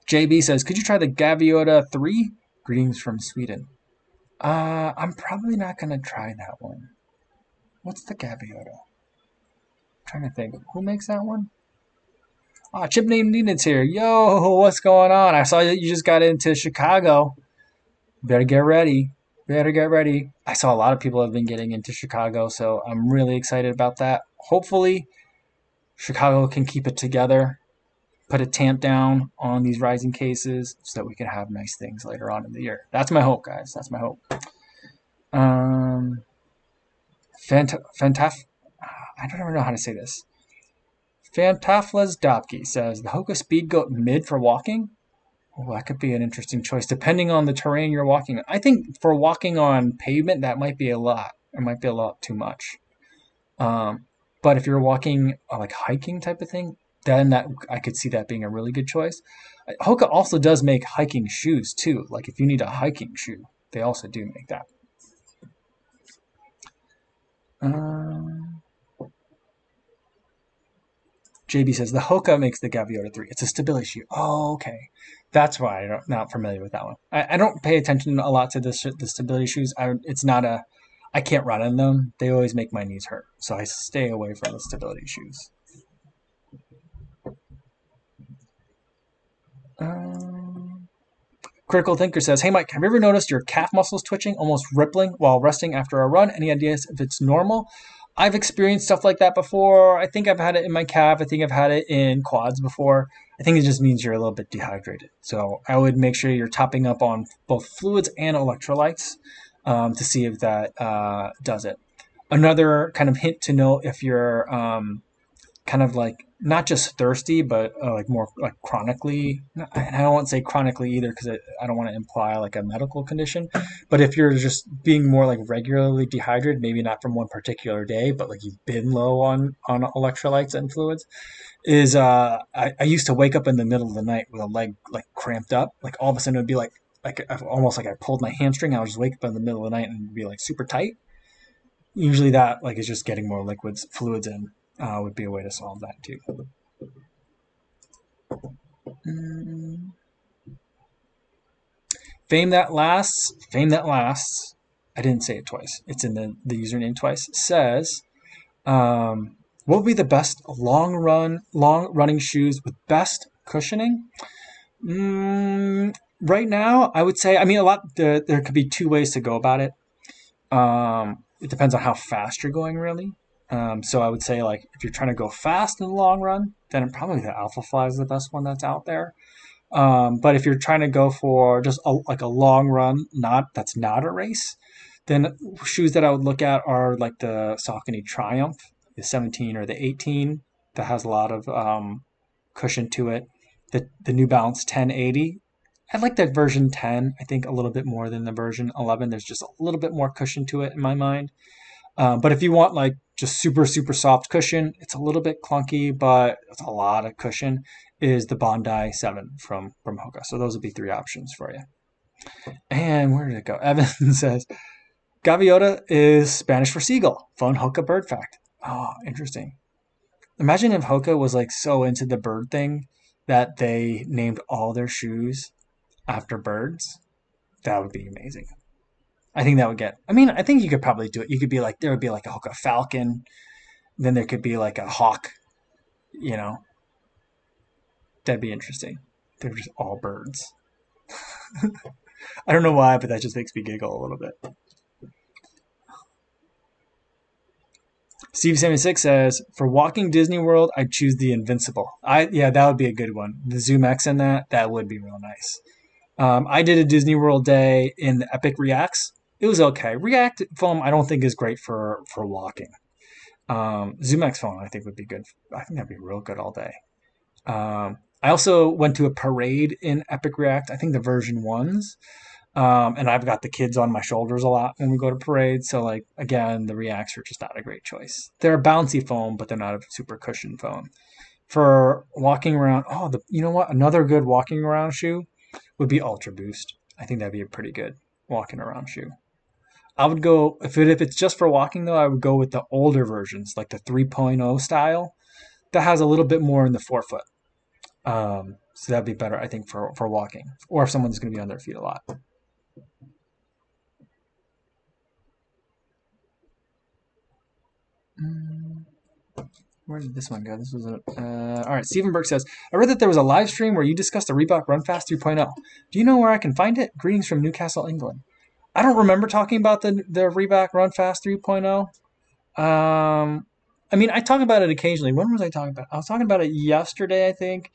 JB says, could you try the Gaviota 3? Greetings from Sweden. Uh, I'm probably not going to try that one. What's the Gaviota? I'm trying to think. Who makes that one? Oh, Chip named Needed's here. Yo, what's going on? I saw you just got into Chicago. Better get ready better get ready. I saw a lot of people have been getting into Chicago, so I'm really excited about that. Hopefully, Chicago can keep it together, put a tamp down on these rising cases so that we can have nice things later on in the year. That's my hope, guys. That's my hope. Um, Fant- Fantaf- I don't even know how to say this. Fantaflas Dopke says the Hoka Speed Goat mid for walking. Oh, that could be an interesting choice, depending on the terrain you're walking. I think for walking on pavement, that might be a lot. It might be a lot too much. Um, but if you're walking uh, like hiking type of thing, then that I could see that being a really good choice. Uh, Hoka also does make hiking shoes too. Like if you need a hiking shoe, they also do make that. Um, JB says the Hoka makes the Gaviota 3. It's a stability shoe. Oh, okay. That's why I'm not familiar with that one. I, I don't pay attention a lot to the, the stability shoes. I, it's not a, I can't run in them. They always make my knees hurt. So I stay away from the stability shoes. Um, Critical Thinker says, Hey Mike, have you ever noticed your calf muscles twitching, almost rippling while resting after a run? Any ideas if it's normal? I've experienced stuff like that before. I think I've had it in my calf. I think I've had it in quads before. I think it just means you're a little bit dehydrated. So I would make sure you're topping up on both fluids and electrolytes um, to see if that uh, does it. Another kind of hint to know if you're um, kind of like not just thirsty, but uh, like more like chronically. I don't want to say chronically either because I don't want to imply like a medical condition. But if you're just being more like regularly dehydrated, maybe not from one particular day, but like you've been low on on electrolytes and fluids, is uh, I, I used to wake up in the middle of the night with a leg like cramped up. Like all of a sudden it would be like like almost like I pulled my hamstring. I would just wake up in the middle of the night and be like super tight. Usually that like is just getting more liquids fluids in uh, would be a way to solve that too. Mm. Fame that lasts, fame that lasts. I didn't say it twice. It's in the, the username twice. Says, um, what would be the best long run, long running shoes with best cushioning? Mm, right now, I would say. I mean, a lot. There, there could be two ways to go about it. Um, it depends on how fast you're going, really. Um, so I would say like if you're trying to go fast in the long run, then probably the Alphafly is the best one that's out there. Um, but if you're trying to go for just a, like a long run, not that's not a race, then shoes that I would look at are like the Saucony Triumph, the 17 or the 18 that has a lot of um, cushion to it. The the New Balance 1080. I like that version 10. I think a little bit more than the version 11. There's just a little bit more cushion to it in my mind. Um, but if you want like just super super soft cushion, it's a little bit clunky, but it's a lot of cushion. Is the Bondi 7 from from Hoka. So those would be three options for you. And where did it go? Evan says Gaviota is Spanish for seagull. Fun Hoka bird fact. Oh, interesting. Imagine if Hoka was like so into the bird thing that they named all their shoes after birds. That would be amazing. I think that would get. I mean, I think you could probably do it. You could be like there would be like a Hoka falcon, then there could be like a hawk. You know, that'd be interesting. They're just all birds. I don't know why, but that just makes me giggle a little bit. Steve seventy six says, "For walking Disney World, I choose the Invincible. I yeah, that would be a good one. The Zoom X in that, that would be real nice. Um, I did a Disney World day in the Epic Reacts. It was okay. React foam, I don't think is great for for walking. Um, ZoomX foam, I think would be good. I think that'd be real good all day. Um, I also went to a parade in Epic React. I think the version ones. Um, and I've got the kids on my shoulders a lot when we go to parades. So, like, again, the Reacts are just not a great choice. They're a bouncy foam, but they're not a super cushion foam. For walking around, oh, the, you know what? Another good walking around shoe would be Ultra Boost. I think that'd be a pretty good walking around shoe. I would go, if, it, if it's just for walking though, I would go with the older versions, like the 3.0 style, that has a little bit more in the forefoot. Um, so that'd be better, I think, for, for walking, or if someone's going to be on their feet a lot. Where did this one go? This was a, uh, all right. Stephen Burke says, I read that there was a live stream where you discussed the Reebok Run Fast 3.0. Do you know where I can find it? Greetings from Newcastle, England. I don't remember talking about the the Reebok Run Fast 3.0. Um, I mean, I talk about it occasionally. When was I talking about? It? I was talking about it yesterday, I think,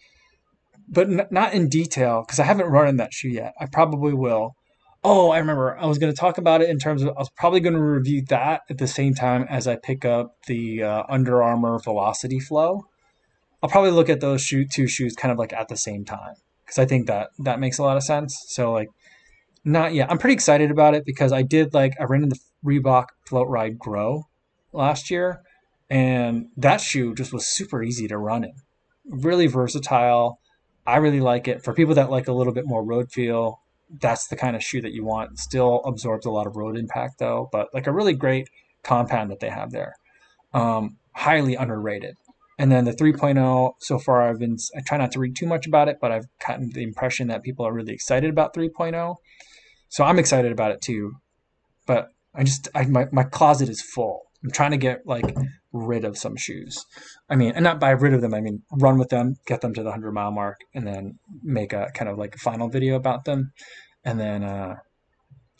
but n- not in detail because I haven't run in that shoe yet. I probably will. Oh, I remember. I was going to talk about it in terms of I was probably going to review that at the same time as I pick up the uh, Under Armour Velocity Flow. I'll probably look at those shoe two shoes kind of like at the same time because I think that that makes a lot of sense. So like, not yet. I'm pretty excited about it because I did like I ran in the Reebok Float Ride Grow last year, and that shoe just was super easy to run in. Really versatile. I really like it for people that like a little bit more road feel that's the kind of shoe that you want. Still absorbs a lot of road impact though, but like a really great compound that they have there. Um, highly underrated. And then the 3.0, so far I've been, I try not to read too much about it, but I've gotten the impression that people are really excited about 3.0. So I'm excited about it too. But I just, I, my, my closet is full. I'm trying to get like rid of some shoes. I mean, and not by rid of them, I mean run with them, get them to the 100 mile mark, and then make a kind of like final video about them and then uh,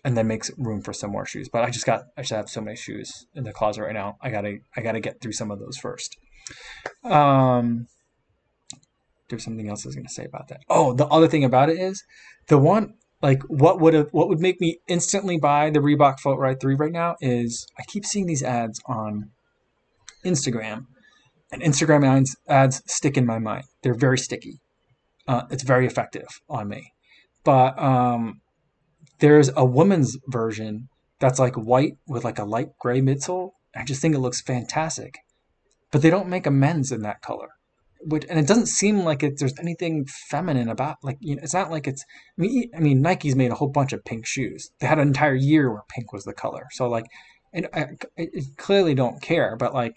and then makes room for some more shoes. But I just got I just have so many shoes in the closet right now. I gotta I gotta get through some of those first. Um, there's something else I was gonna say about that. Oh, the other thing about it is the one like what would have what would make me instantly buy the Reebok Floatride 3 right now is I keep seeing these ads on Instagram. And Instagram ads, ads stick in my mind. They're very sticky. Uh, it's very effective on me but um, there's a woman's version that's like white with like a light gray midsole. I just think it looks fantastic, but they don't make a men's in that color. Which, and it doesn't seem like it, there's anything feminine about like you know it's not like it's I mean, I mean Nike's made a whole bunch of pink shoes. They had an entire year where pink was the color. So like, and uh, I, I clearly don't care. But like,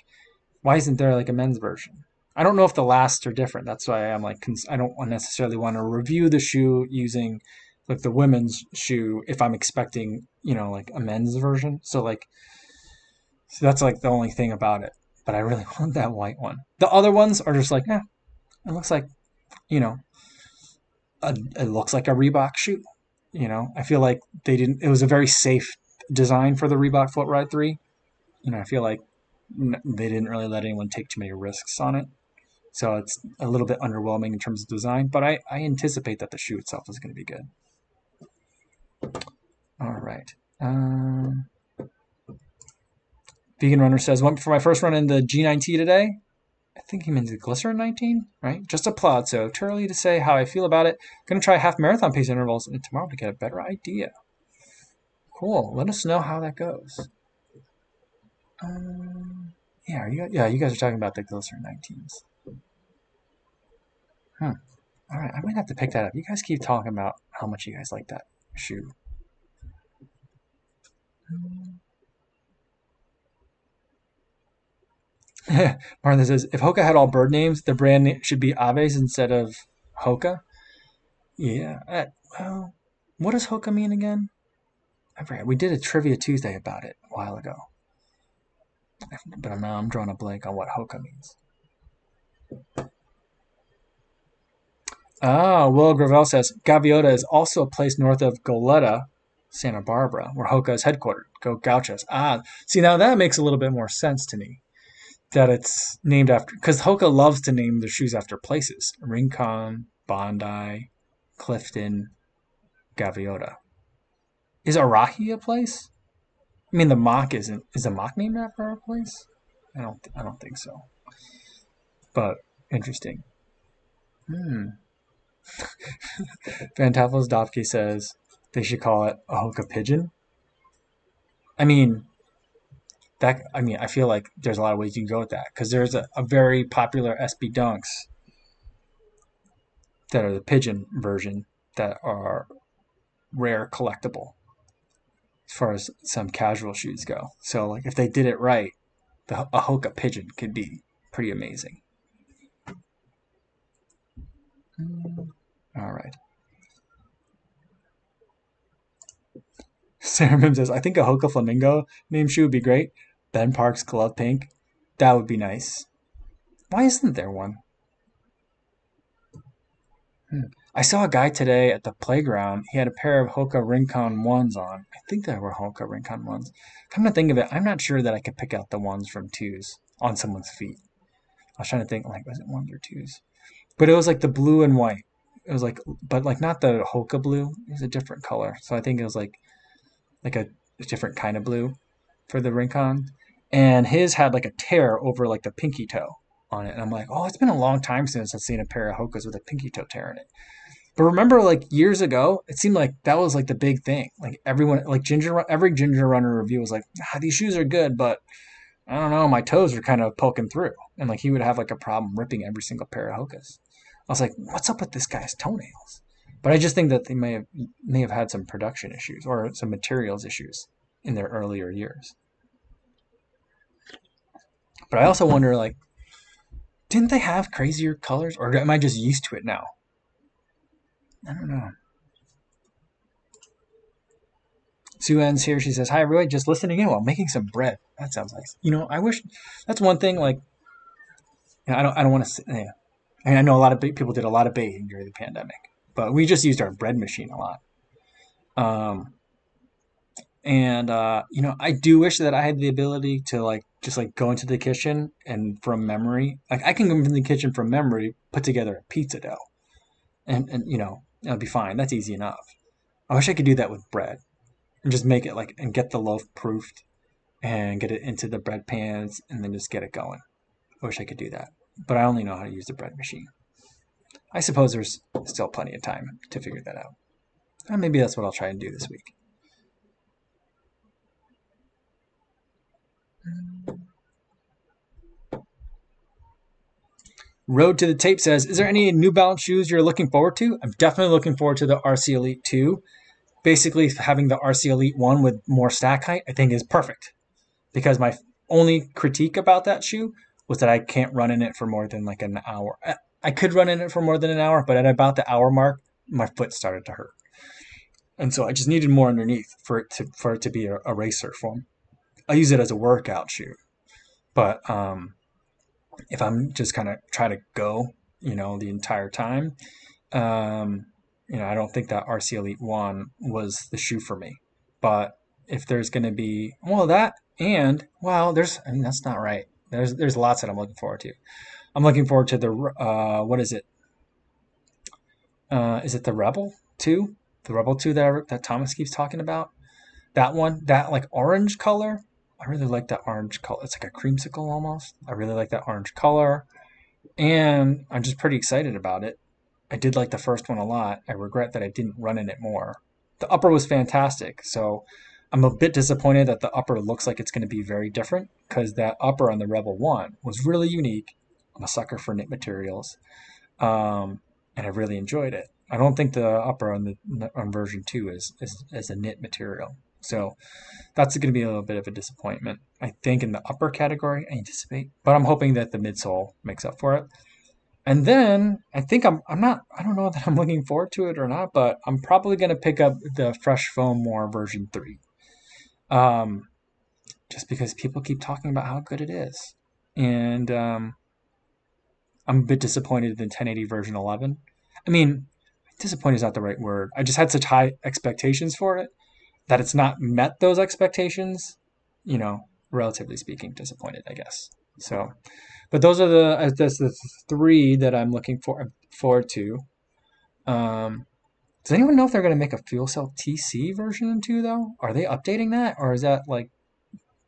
why isn't there like a men's version? I don't know if the lasts are different. That's why I'm like, I don't necessarily want to review the shoe using like the women's shoe if I'm expecting, you know, like a men's version. So like, so that's like the only thing about it. But I really want that white one. The other ones are just like, yeah, it looks like, you know, a, it looks like a Reebok shoe. You know, I feel like they didn't. It was a very safe design for the Reebok Floatride Three. You know, I feel like they didn't really let anyone take too many risks on it. So it's a little bit underwhelming in terms of design, but I, I anticipate that the shoe itself is going to be good. All right. Um, Vegan Runner says, went for my first run in the G9T today. I think he means the Glycerin 19, right? Just a plot, so too early to say how I feel about it. To try half marathon pace intervals tomorrow to get a better idea. Cool. Let us know how that goes. Um, yeah, you, yeah, you guys are talking about the Glycerin 19s. Huh. All right, I might have to pick that up. You guys keep talking about how much you guys like that shoe. Martha says, if Hoka had all bird names, the brand name should be Aves instead of Hoka. Yeah. Uh, well, what does Hoka mean again? I forget. We did a trivia Tuesday about it a while ago. But now I'm drawing a blank on what Hoka means. Ah, Will Gravel says Gaviota is also a place north of Goleta, Santa Barbara, where Hoka is headquartered. Go Gauchos. Ah, see now that makes a little bit more sense to me. That it's named after because Hoka loves to name their shoes after places: Rincon, Bondi, Clifton, Gaviota. Is Arahi a place? I mean, the Mach isn't. Is the Mach named after a place? I don't. I don't think so. But interesting. Hmm. Fantafos Dovke says they should call it a Hoka pigeon. I mean, that. I mean, I feel like there's a lot of ways you can go with that because there's a, a very popular SB Dunks that are the pigeon version that are rare collectible as far as some casual shoes go. So like if they did it right, the a Hoka pigeon could be pretty amazing. All right. Sarah Mim says, I think a Hoka Flamingo name shoe would be great. Ben Park's Glove Pink. That would be nice. Why isn't there one? Hmm. I saw a guy today at the playground. He had a pair of Hoka Rincon ones on. I think they were Hoka Rincon ones. Come to think of it, I'm not sure that I could pick out the ones from twos on someone's feet. I was trying to think, like, was it ones or twos? But it was like the blue and white. It was like, but like not the Hoka blue. It was a different color. So I think it was like, like a, a different kind of blue for the Rincon. And his had like a tear over like the pinky toe on it. And I'm like, oh, it's been a long time since I've seen a pair of Hokas with a pinky toe tear in it. But remember, like years ago, it seemed like that was like the big thing. Like everyone, like ginger, every ginger runner review was like, ah, these shoes are good, but I don't know, my toes are kind of poking through, and like he would have like a problem ripping every single pair of Hokas. I was like, what's up with this guy's toenails? But I just think that they may have may have had some production issues or some materials issues in their earlier years. But I also wonder, like, didn't they have crazier colors, or am I just used to it now? I don't know. Sue ends here. She says, "Hi everyone, just listening in while making some bread. That sounds nice. You know, I wish that's one thing. Like, you know, I don't, I don't want to. Yeah, I mean, I know a lot of people did a lot of baking during the pandemic, but we just used our bread machine a lot. Um, and uh, you know, I do wish that I had the ability to like just like go into the kitchen and from memory, like I can go into the kitchen from memory, put together a pizza dough, and and you know That'd be fine. That's easy enough. I wish I could do that with bread and just make it like and get the loaf proofed and get it into the bread pans and then just get it going. I wish I could do that, but I only know how to use the bread machine. I suppose there's still plenty of time to figure that out. And maybe that's what I'll try and do this week. Road to the Tape says, Is there any New Balance shoes you're looking forward to? I'm definitely looking forward to the RC Elite 2. Basically, having the RC Elite 1 with more stack height, I think is perfect. Because my only critique about that shoe was that I can't run in it for more than like an hour. I could run in it for more than an hour, but at about the hour mark, my foot started to hurt. And so I just needed more underneath for it to for it to be a, a racer form. I use it as a workout shoe. But um, if I'm just kind of try to go, you know, the entire time, um, you know, I don't think that RC Elite One was the shoe for me. But if there's going to be well that and well, there's I mean that's not right. There's there's lots that I'm looking forward to. I'm looking forward to the uh, what is it? Uh, is it the Rebel Two? The Rebel Two that that Thomas keeps talking about. That one, that like orange color. I really like that orange color. It's like a creamsicle almost. I really like that orange color, and I'm just pretty excited about it. I did like the first one a lot. I regret that I didn't run in it more. The upper was fantastic, so I'm a bit disappointed that the upper looks like it's going to be very different because that upper on the Rebel 1 was really unique. I'm a sucker for knit materials, um, and I really enjoyed it. I don't think the upper on the on version 2 is, is, is a knit material. So that's going to be a little bit of a disappointment. I think in the upper category, I anticipate, but I'm hoping that the midsole makes up for it. And then I think I'm I'm not I don't know that I'm looking forward to it or not, but I'm probably going to pick up the Fresh Foam More version 3 um, just because people keep talking about how good it is. And um, I'm a bit disappointed in the 1080 version 11. I mean, disappointed is not the right word. I just had such high expectations for it that it's not met those expectations. You know, relatively speaking, disappointed, I guess. So, but those are the uh, that's the three that I'm looking for forward to. Um, does anyone know if they're going to make a fuel cell TC version two though? Are they updating that, or is that like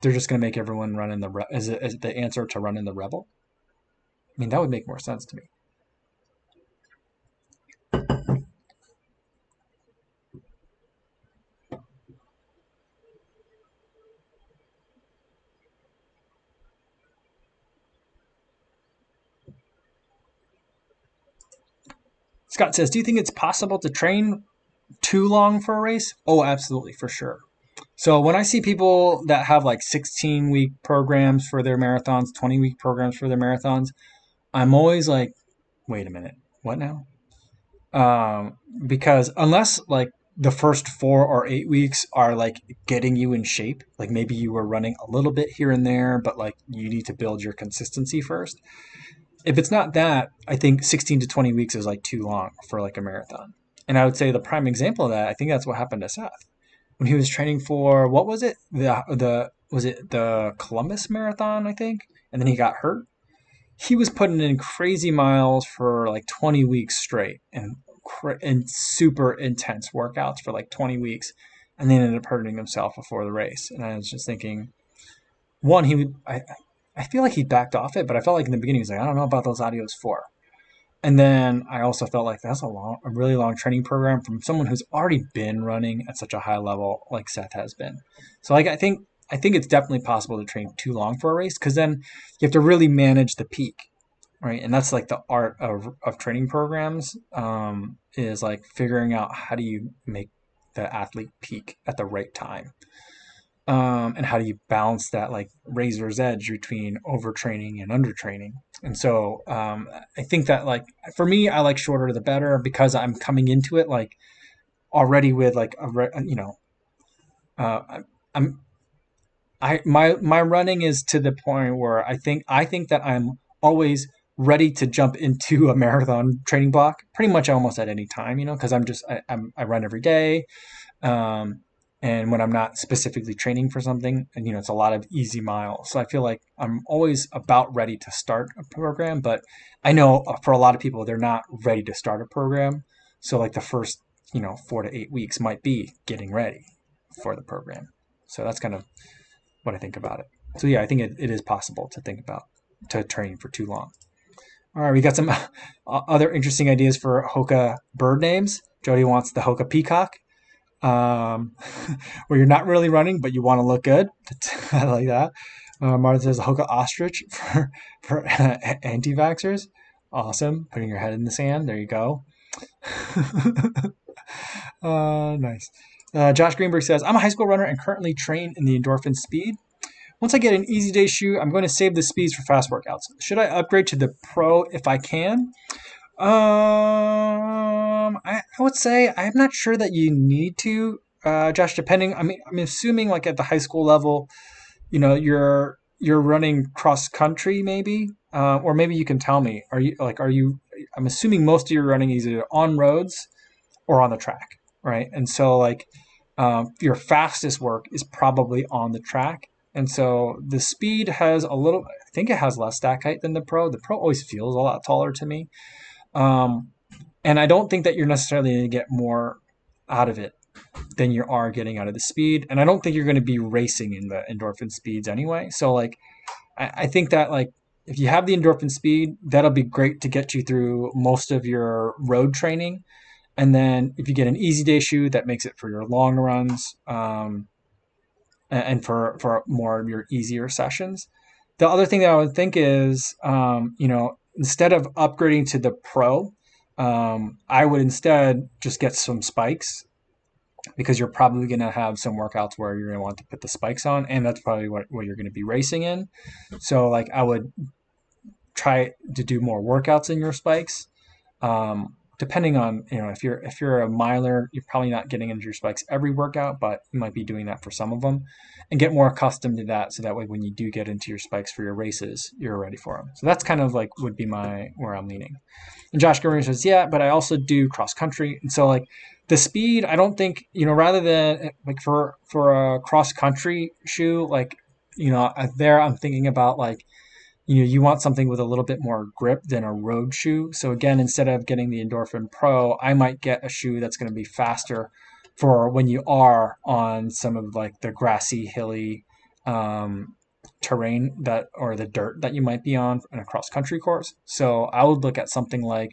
they're just going to make everyone run in the Re- is it, is it the answer to run in the Rebel? I mean, that would make more sense to me. Scott says, Do you think it's possible to train too long for a race? Oh, absolutely, for sure. So when I see people that have like 16 week programs for their marathons, 20 week programs for their marathons, I'm always like, wait a minute, what now? Um, because unless like the first four or eight weeks are like getting you in shape, like maybe you were running a little bit here and there, but like you need to build your consistency first if it's not that, I think 16 to 20 weeks is like too long for like a marathon. And I would say the prime example of that, I think that's what happened to Seth when he was training for what was it? The the was it the Columbus Marathon, I think, and then he got hurt. He was putting in crazy miles for like 20 weeks straight and and super intense workouts for like 20 weeks, and then ended up hurting himself before the race. And I was just thinking, one, he I, I feel like he backed off it, but I felt like in the beginning he was like, I don't know about those audios for. And then I also felt like that's a long, a really long training program from someone who's already been running at such a high level like Seth has been. So like I think I think it's definitely possible to train too long for a race because then you have to really manage the peak, right? And that's like the art of of training programs um, is like figuring out how do you make the athlete peak at the right time um, and how do you balance that like razor's edge between overtraining and undertraining? And so um, i think that like for me i like shorter the better because i'm coming into it like already with like a re- you know uh, i'm i my my running is to the point where i think i think that i'm always ready to jump into a marathon training block pretty much almost at any time you know because i'm just I, I'm, I run every day. Um, and when I'm not specifically training for something, and you know, it's a lot of easy miles. So I feel like I'm always about ready to start a program, but I know uh, for a lot of people, they're not ready to start a program. So like the first, you know, four to eight weeks might be getting ready for the program. So that's kind of what I think about it. So yeah, I think it, it is possible to think about to train for too long. All right, we got some other interesting ideas for Hoka bird names. Jody wants the Hoka peacock um, where you're not really running, but you want to look good. I like that. Uh, Martha says Hoka ostrich for, for anti vaxxers. Awesome. Putting your head in the sand. There you go. uh, nice. Uh, Josh Greenberg says, I'm a high school runner and currently train in the endorphin speed. Once I get an easy day shoe, I'm going to save the speeds for fast workouts. Should I upgrade to the pro if I can? Um, I, I would say I'm not sure that you need to, uh, Josh. Depending, I mean, I'm assuming like at the high school level, you know, you're you're running cross country, maybe, uh, or maybe you can tell me. Are you like, are you? I'm assuming most of your running is either on roads or on the track, right? And so like, um, your fastest work is probably on the track, And so the speed has a little, I think it has less stack height than the Pro. The Pro always feels a lot taller to me. Um, and I don't think that you're necessarily going to get more out of it than you are getting out of the speed. And I don't think you're going to be racing in the endorphin speeds anyway. So, like, I, I think that, like, if you have the endorphin speed, that'll be great to get you through most of your road training. And then if you get an easy day shoe, that makes it for your long runs um, and for, for more of your easier sessions. The other thing that I would think is, um, you know, instead of upgrading to the Pro, um, I would instead just get some spikes because you're probably going to have some workouts where you're going to want to put the spikes on, and that's probably what, what you're going to be racing in. So, like, I would try to do more workouts in your spikes. Um, depending on you know if you're if you're a miler, you're probably not getting into your spikes every workout, but you might be doing that for some of them, and get more accustomed to that. So that way, when you do get into your spikes for your races, you're ready for them. So that's kind of like would be my where I'm leaning. And Josh Gurley says, yeah, but I also do cross country, and so like the speed, I don't think you know rather than like for for a cross country shoe, like you know there I'm thinking about like you know you want something with a little bit more grip than a road shoe. So again instead of getting the endorphin pro i might get a shoe that's going to be faster for when you are on some of like the grassy hilly um, terrain that or the dirt that you might be on in a cross country course. So i would look at something like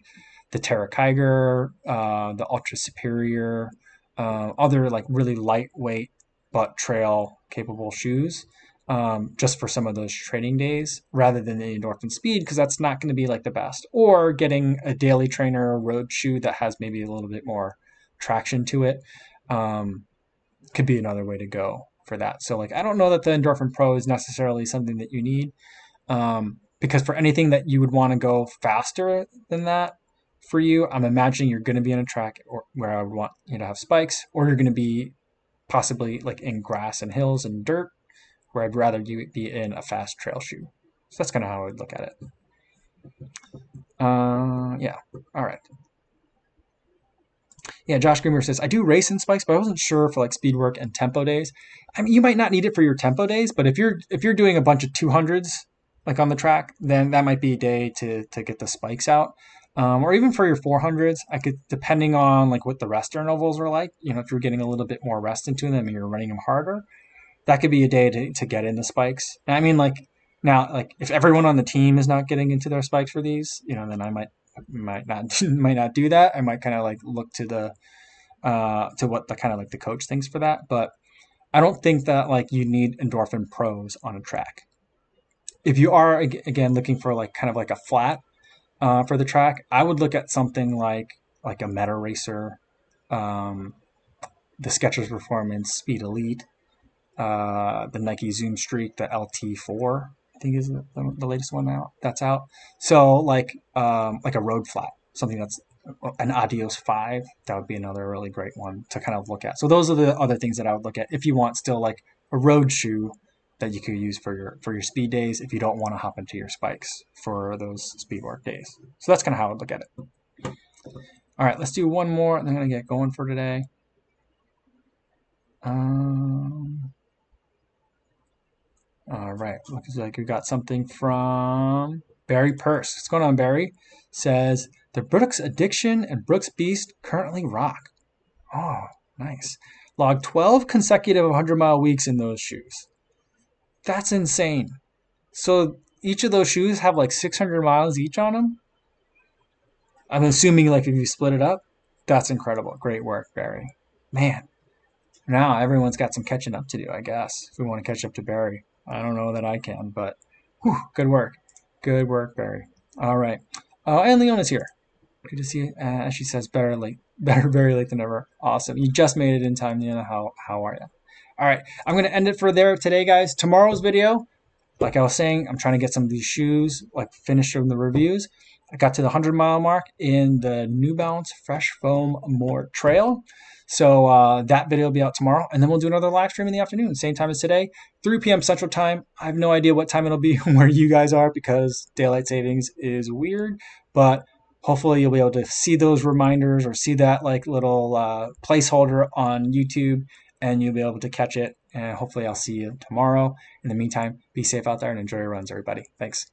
the terra kiger uh, the Altra Superior uh, other like really lightweight but trail capable shoes um, just for some of those training days rather than the endorphin speed because that's not going to be like the best. Or getting a daily trainer road shoe that has maybe a little bit more traction to it um, could be another way to go for that. So like I don't know that the Endorphin Pro is necessarily something that you need um, because for anything that you would want to go faster than that for you, I'm imagining you're going to be in a track or where I would want you to have spikes, or you're going to be possibly like in grass and hills and dirt where I'd rather you be in a fast trail shoe. So that's kind of how I would look at it. Uh, yeah. All right. Yeah, Josh Grimmer says, I do race in spikes, but I wasn't sure for like speed work and tempo days. I mean, you might not need it for your tempo days, but if you're if you're doing a bunch of 200s like on the track, then that might be a day to to get the spikes out. Um, or even for your 400s, I could, depending on like what the rest intervals are like, you know, if you're getting a little bit more rest into them and you're running them harder, that could be a day to, to get into spikes. And I mean, like now, like if everyone on the team is not getting into their spikes for these, you know, then I might might not might not do that. I might kind of like look to the uh, to what the kind of like the coach thinks for that. But I don't think that like you need endorphin pros on a track. If you are again looking for like kind of like a flat uh, for the track, I would look at something like like a Meta Racer, um, the Skechers Performance Speed Elite, uh, the Nike Zoom Streak, the LT4, I think is the, the latest one out. That's out. So like um, like a road flat, something that's an Adios 5, that would be another really great one to kind of look at. So those are the other things that I would look at if you want still like a road shoe that you could use for your for your speed days if you don't want to hop into your spikes for those speed work days. So that's kind of how I would look at it. All right, let's do one more, I'm gonna get going for today. Um, all right, looks like we got something from Barry Purse. What's going on, Barry? Says the Brooks Addiction and Brooks Beast currently rock. Oh, nice. Log 12 consecutive 100 mile weeks in those shoes. That's insane. So each of those shoes have like 600 miles each on them. I'm assuming like if you split it up, that's incredible. Great work, Barry. Man, now everyone's got some catching up to do, I guess, if we want to catch up to Barry. I don't know that I can, but whew, good work. Good work, Barry. All right. Uh, and Leona's here. Good to see you. Uh, she says, better late, better very late than ever. Awesome. You just made it in time, Leona. How, how are you? All right. I'm going to end it for there today, guys. Tomorrow's video, like I was saying, I'm trying to get some of these shoes, like finish from the reviews. I got to the 100 mile mark in the New Balance Fresh Foam More Trail. So uh, that video will be out tomorrow, and then we'll do another live stream in the afternoon, same time as today, 3 p.m. Central Time. I have no idea what time it'll be where you guys are because daylight savings is weird, but hopefully you'll be able to see those reminders or see that like little uh, placeholder on YouTube, and you'll be able to catch it and hopefully I'll see you tomorrow. In the meantime, be safe out there and enjoy your runs, everybody. Thanks.